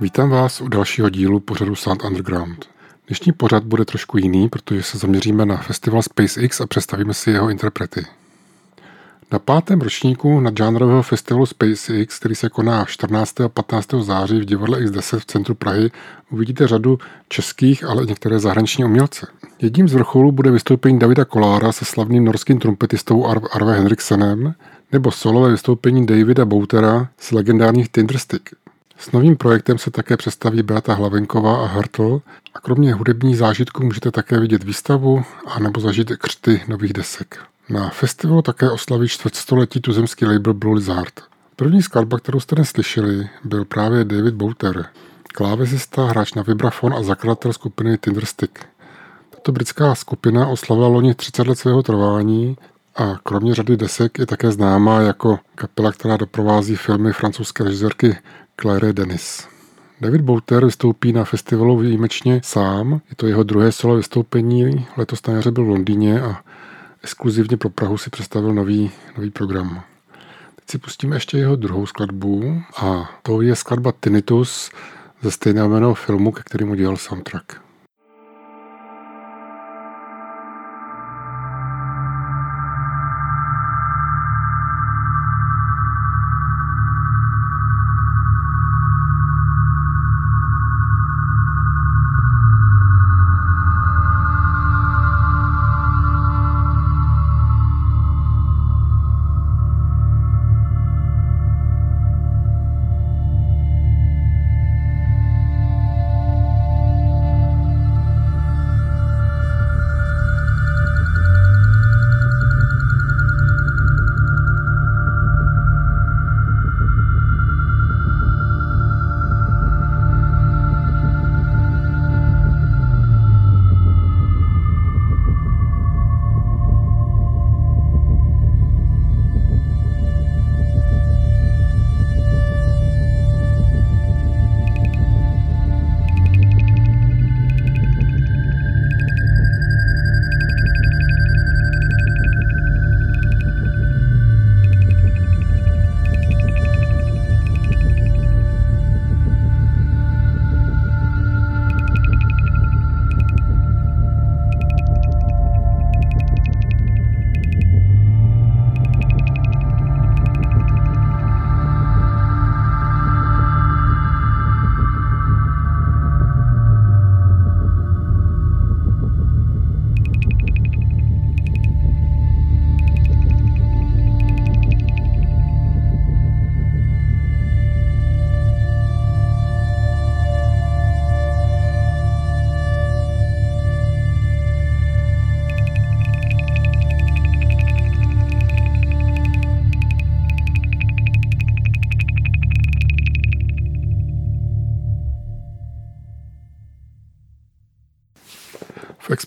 Vítám vás u dalšího dílu pořadu Sound Underground. Dnešní pořad bude trošku jiný, protože se zaměříme na festival SpaceX a představíme si jeho interprety. Na pátém ročníku nadžánrového festivalu SpaceX, který se koná 14. a 15. září v divadle X10 v centru Prahy, uvidíte řadu českých, ale i některé zahraniční umělce. Jedním z vrcholů bude vystoupení Davida Kolára se slavným norským trumpetistou Arve Henriksenem nebo solové vystoupení Davida Boutera z legendárních Tinderstick. S novým projektem se také představí Beata Hlavenková a Hartl a kromě hudebních zážitků můžete také vidět výstavu a nebo zažít křty nových desek. Na festivalu také oslaví čtvrtstoletí tuzemský label Blue Lizard. První skladba, kterou jste neslyšeli, byl právě David Bouter, klávesista, hráč na vibrafon a zakladatel skupiny Tinderstick. Tato britská skupina oslavila loni 30 let svého trvání a kromě řady desek je také známá jako kapela, která doprovází filmy francouzské režisérky Claire Denis. David Bouter vystoupí na festivalu výjimečně sám. Je to jeho druhé solo vystoupení. Letos na jaře byl v Londýně a exkluzivně pro Prahu si představil nový, nový program. Teď si pustíme ještě jeho druhou skladbu a to je skladba Tinnitus ze stejného filmu, ke kterému dělal soundtrack.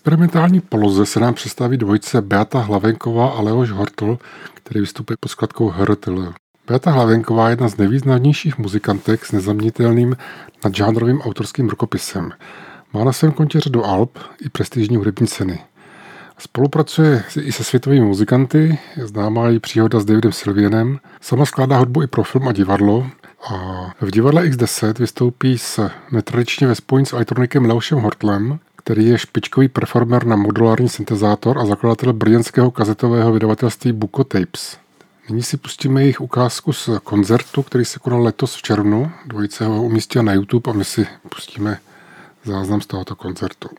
Experimentální poloze se nám představí dvojice Beata Hlavenková a Leoš Hortl, který vystupuje pod skladkou HRTL. Beata Hlavenková je jedna z nejvýznamnějších muzikantek s nezaměnitelným nadžánrovým autorským rukopisem. Má na svém kontě řadu alb i prestižní hudební ceny. Spolupracuje i se světovými muzikanty, je známá její příhoda s Davidem Sylvienem. Sama skládá hudbu i pro film a divadlo. A v divadle X10 vystoupí s netradičně ve spojení s elektronikem Leošem Hortlem, který je špičkový performer na modulární syntezátor a zakladatel brněnského kazetového vydavatelství Buko Tapes. Nyní si pustíme jejich ukázku z koncertu, který se konal letos v červnu. Dvojice ho umístila na YouTube a my si pustíme záznam z tohoto koncertu.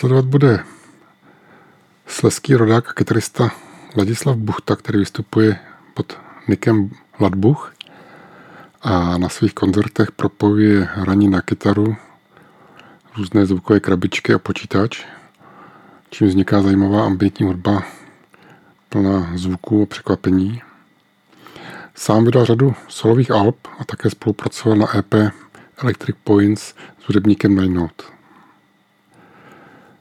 Následovat bude sleský rodák a kytarista Ladislav Buchta, který vystupuje pod nikem Ladbuch a na svých koncertech propojuje hraní na kytaru, různé zvukové krabičky a počítač, čím vzniká zajímavá ambientní hudba plná zvuků a překvapení. Sám vydal řadu solových alb a také spolupracoval na EP Electric Points s hudebníkem Note.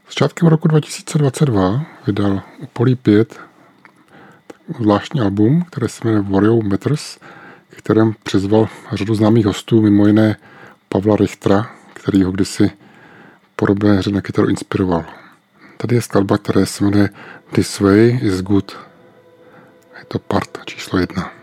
Začátkem roku 2022 vydal Polí 5 zvláštní album, které se jmenuje Warrior Matters, kterém přizval řadu známých hostů, mimo jiné Pavla Richtera, který ho kdysi podobné hře na kytaru inspiroval. Tady je skladba, která se jmenuje This Way is Good. Je to part číslo jedna.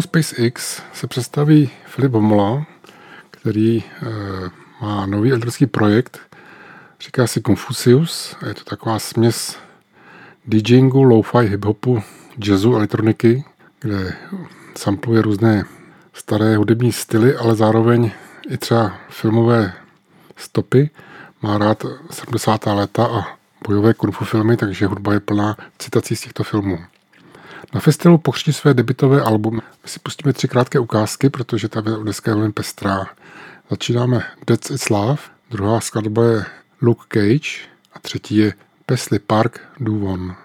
Festivalu SpaceX se představí Filip Homola, který e, má nový elektrický projekt, říká si Confucius a je to taková směs DJingu, lo-fi, hip-hopu, jazzu, elektroniky, kde sampluje různé staré hudební styly, ale zároveň i třeba filmové stopy. Má rád 70. léta a bojové kung fu filmy, takže hudba je plná citací z těchto filmů. Na festivalu pokřtí své debitové album. My si pustíme tři krátké ukázky, protože ta deska je velmi pestrá. Začínáme That's It's Love, druhá skladba je Luke Cage a třetí je Pesley Park Do One.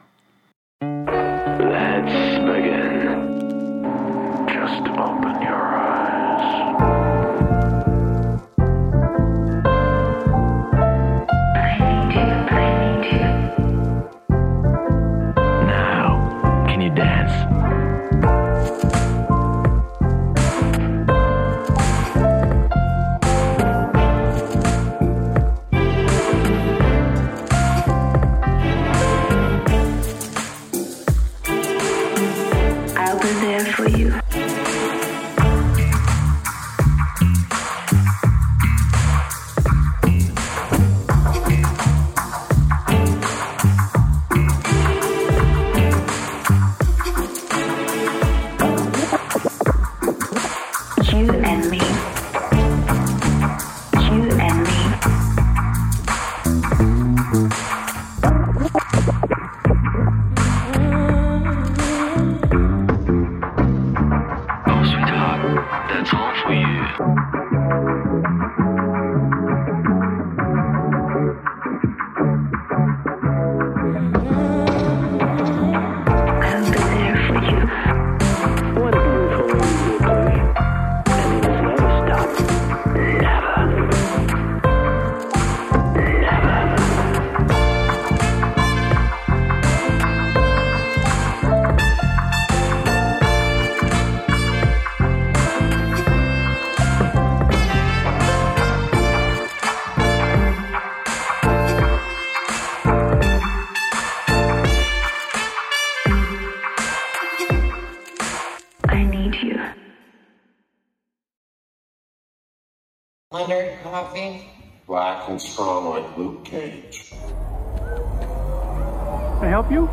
Coffee? Black and strong like Luke Cage. Can I help you?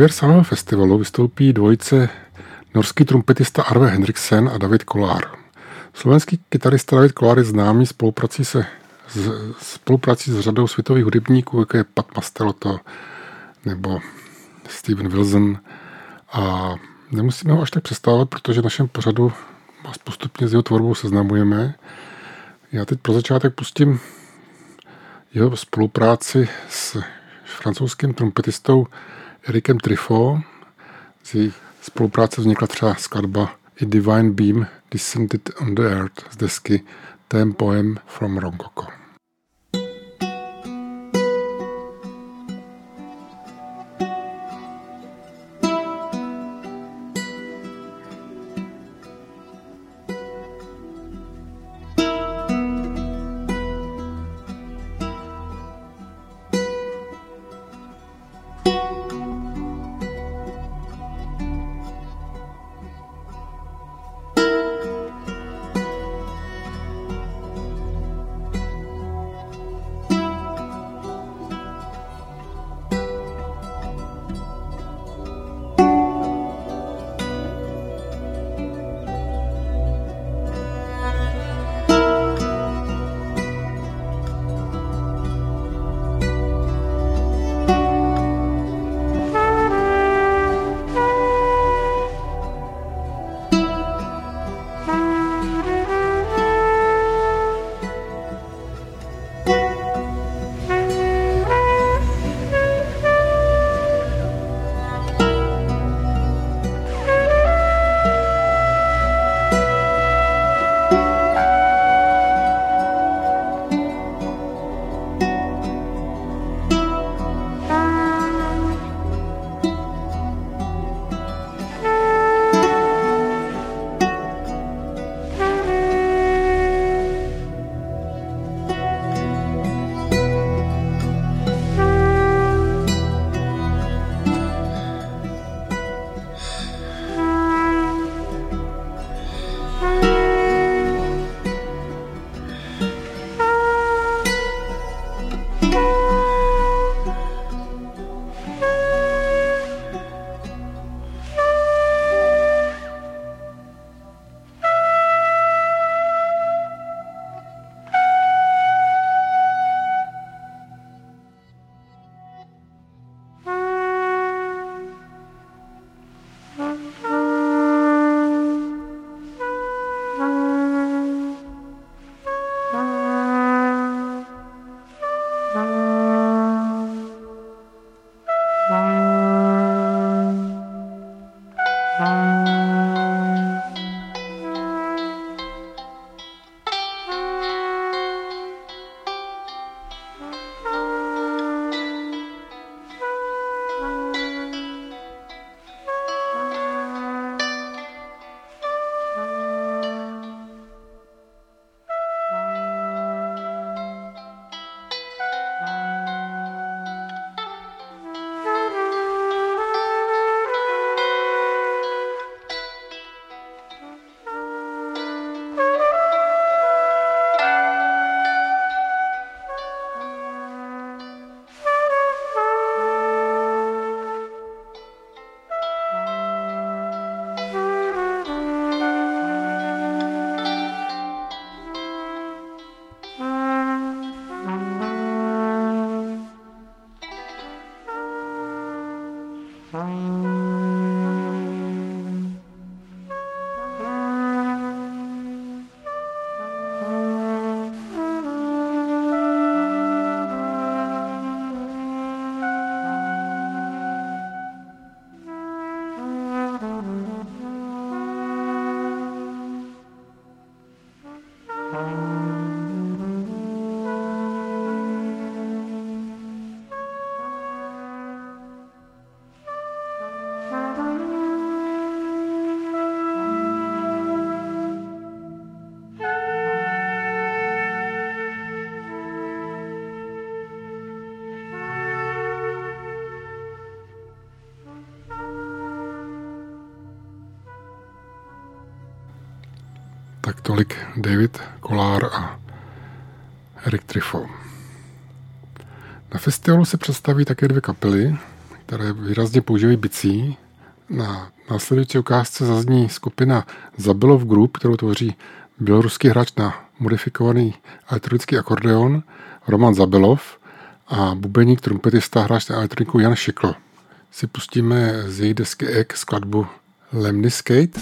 Závěr samého festivalu vystoupí dvojice norský trumpetista Arve Henriksen a David Kolár. Slovenský kytarista David Kolár je známý spoluprací se s, spoluprací s řadou světových hudebníků, jako je Pat Mastelotto nebo Steven Wilson. A nemusíme ho až tak představovat, protože v našem pořadu vás postupně s jeho tvorbou seznamujeme. Já teď pro začátek pustím jeho spolupráci s francouzským trumpetistou Erikem Trifo. Z jejich spolupráce vznikla třeba skladba A Divine Beam Descended on the Earth z desky Ten Poem from Rococo. Tolik David Kolár a Eric Trifo. Na festivalu se představí také dvě kapely, které výrazně používají bicí. Na následující ukázce zazní skupina Zabilov Group, kterou tvoří běloruský hráč na modifikovaný elektronický akordeon Roman Zabilov a bubeník, trumpetista, hráč na elektroniku Jan Šikl. Si pustíme z její desky Egg skladbu Lemniscate.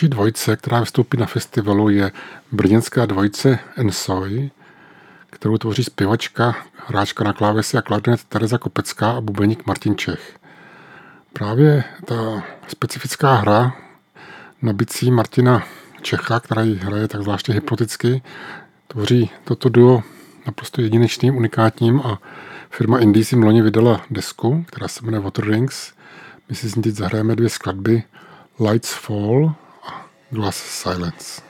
Další dvojice, která vystoupí na festivalu, je brněnská dvojice Ensoy, kterou tvoří zpěvačka, hráčka na klávesi a klarinet Tereza Kopecká a bubeník Martin Čech. Právě ta specifická hra na bicí Martina Čecha, která ji hraje tak zvláště hypnoticky, tvoří toto duo naprosto jedinečným, unikátním a firma Indie si loni vydala desku, která se jmenuje Water Rings. My si z ní teď zahrajeme dvě skladby Lights Fall Glass silence.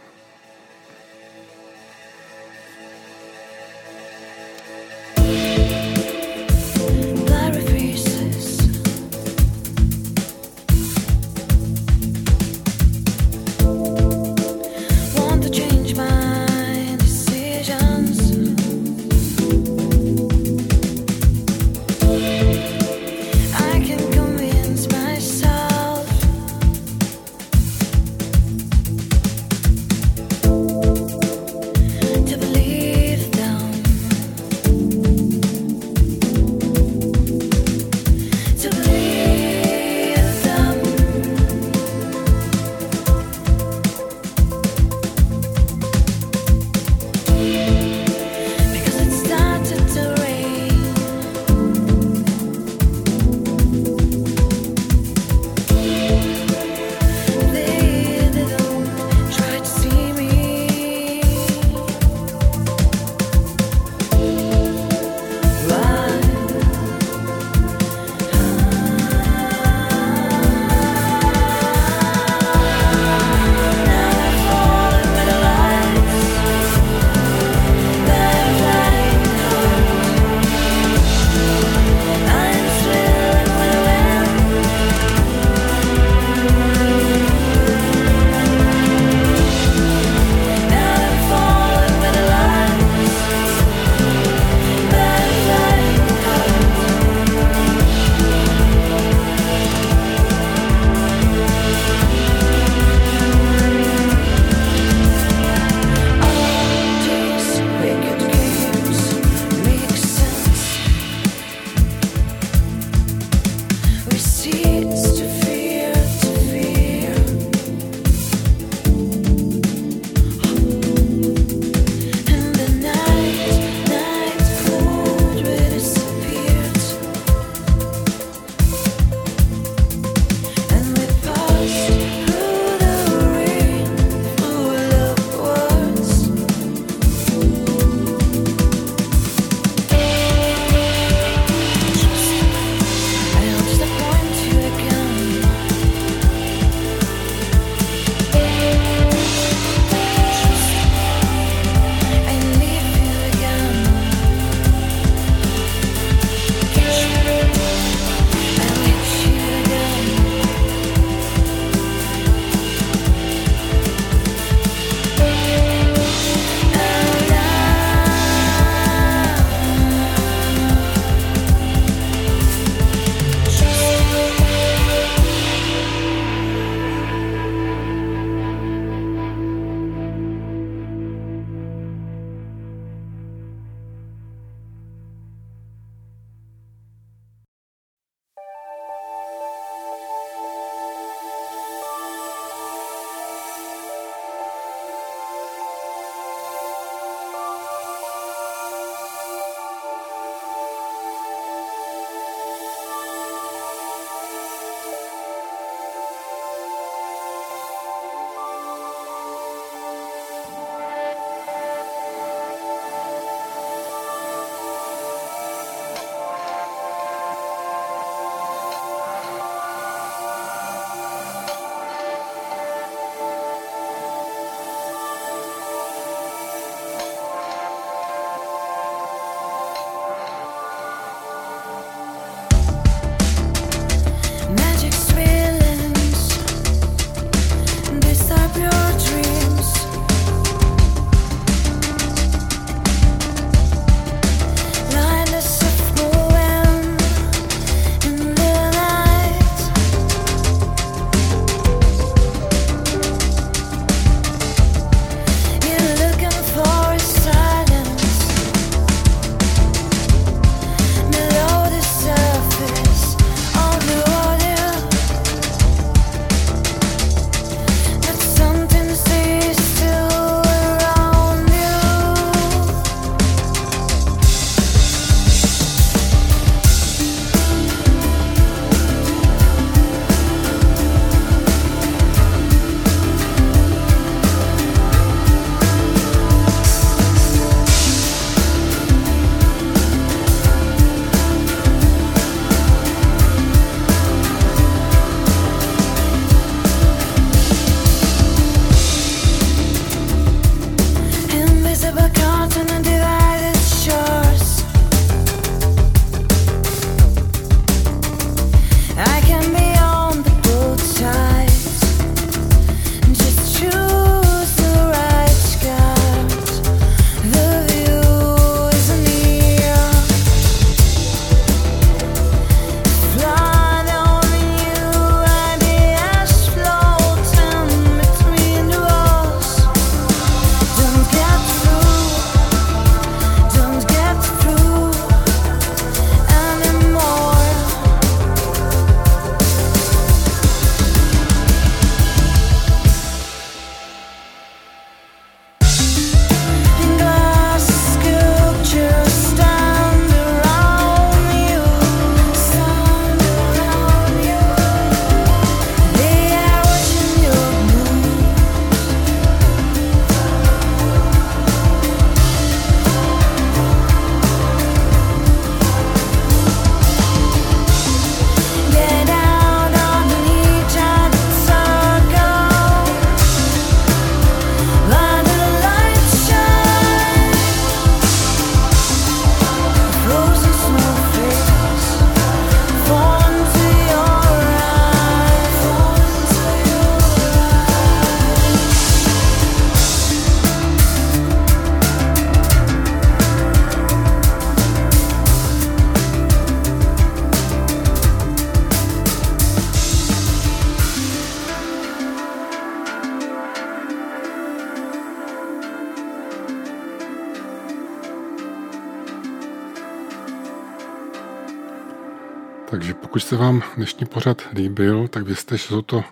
Vám dnešní pořad líbil, tak vězte, že jsou to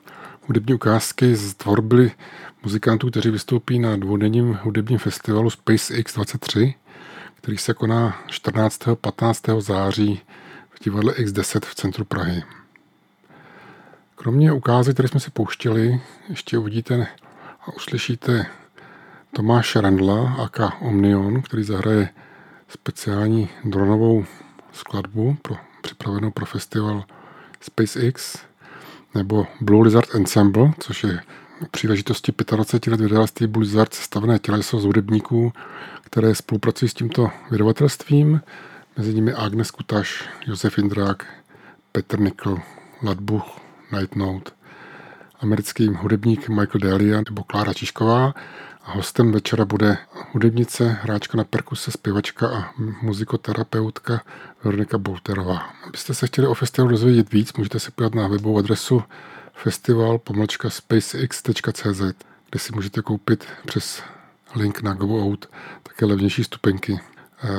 hudební ukázky z tvorby muzikantů, kteří vystoupí na dvoudenním hudebním festivalu Space X23, který se koná 14. a 15. září v divadle X10 v centru Prahy. Kromě ukázek, které jsme si pouštěli, ještě uvidíte a uslyšíte Tomáše Rendla, aka Omnion, který zahraje speciální dronovou skladbu pro, připravenou pro festival SpaceX, nebo Blue Lizard Ensemble, což je příležitosti 25 let vydavatelství Blue Lizard sestavené těleso z hudebníků, které spolupracují s tímto vydavatelstvím, mezi nimi Agnes Kutaš, Josef Indrák, Petr Nikl, Ladbuch, Night Note, americký hudebník Michael Delia nebo Klára Čišková hostem večera bude hudebnice, hráčka na perkuse, zpěvačka a muzikoterapeutka Veronika Bolterová. Abyste se chtěli o festivalu dozvědět víc, můžete se podívat na webovou adresu festival spacex.cz, kde si můžete koupit přes link na GoOut také levnější stupenky.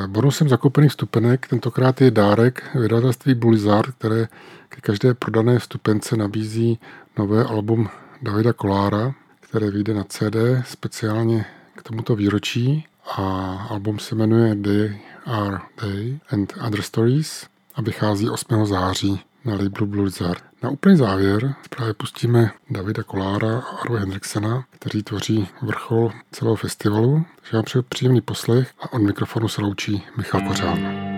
Bonusem zakoupených vstupenek tentokrát je dárek vydavatelství Blizzard, které ke každé prodané vstupence nabízí nové album Davida Kolára, které vyjde na CD speciálně k tomuto výročí a album se jmenuje Day Are Day and Other Stories a vychází 8. září na labelu Blizzard. Na úplný závěr právě pustíme Davida Kolára a Arve Hendriksena, kteří tvoří vrchol celého festivalu. Takže vám přeju příjemný poslech a od mikrofonu se loučí Michal Kořán.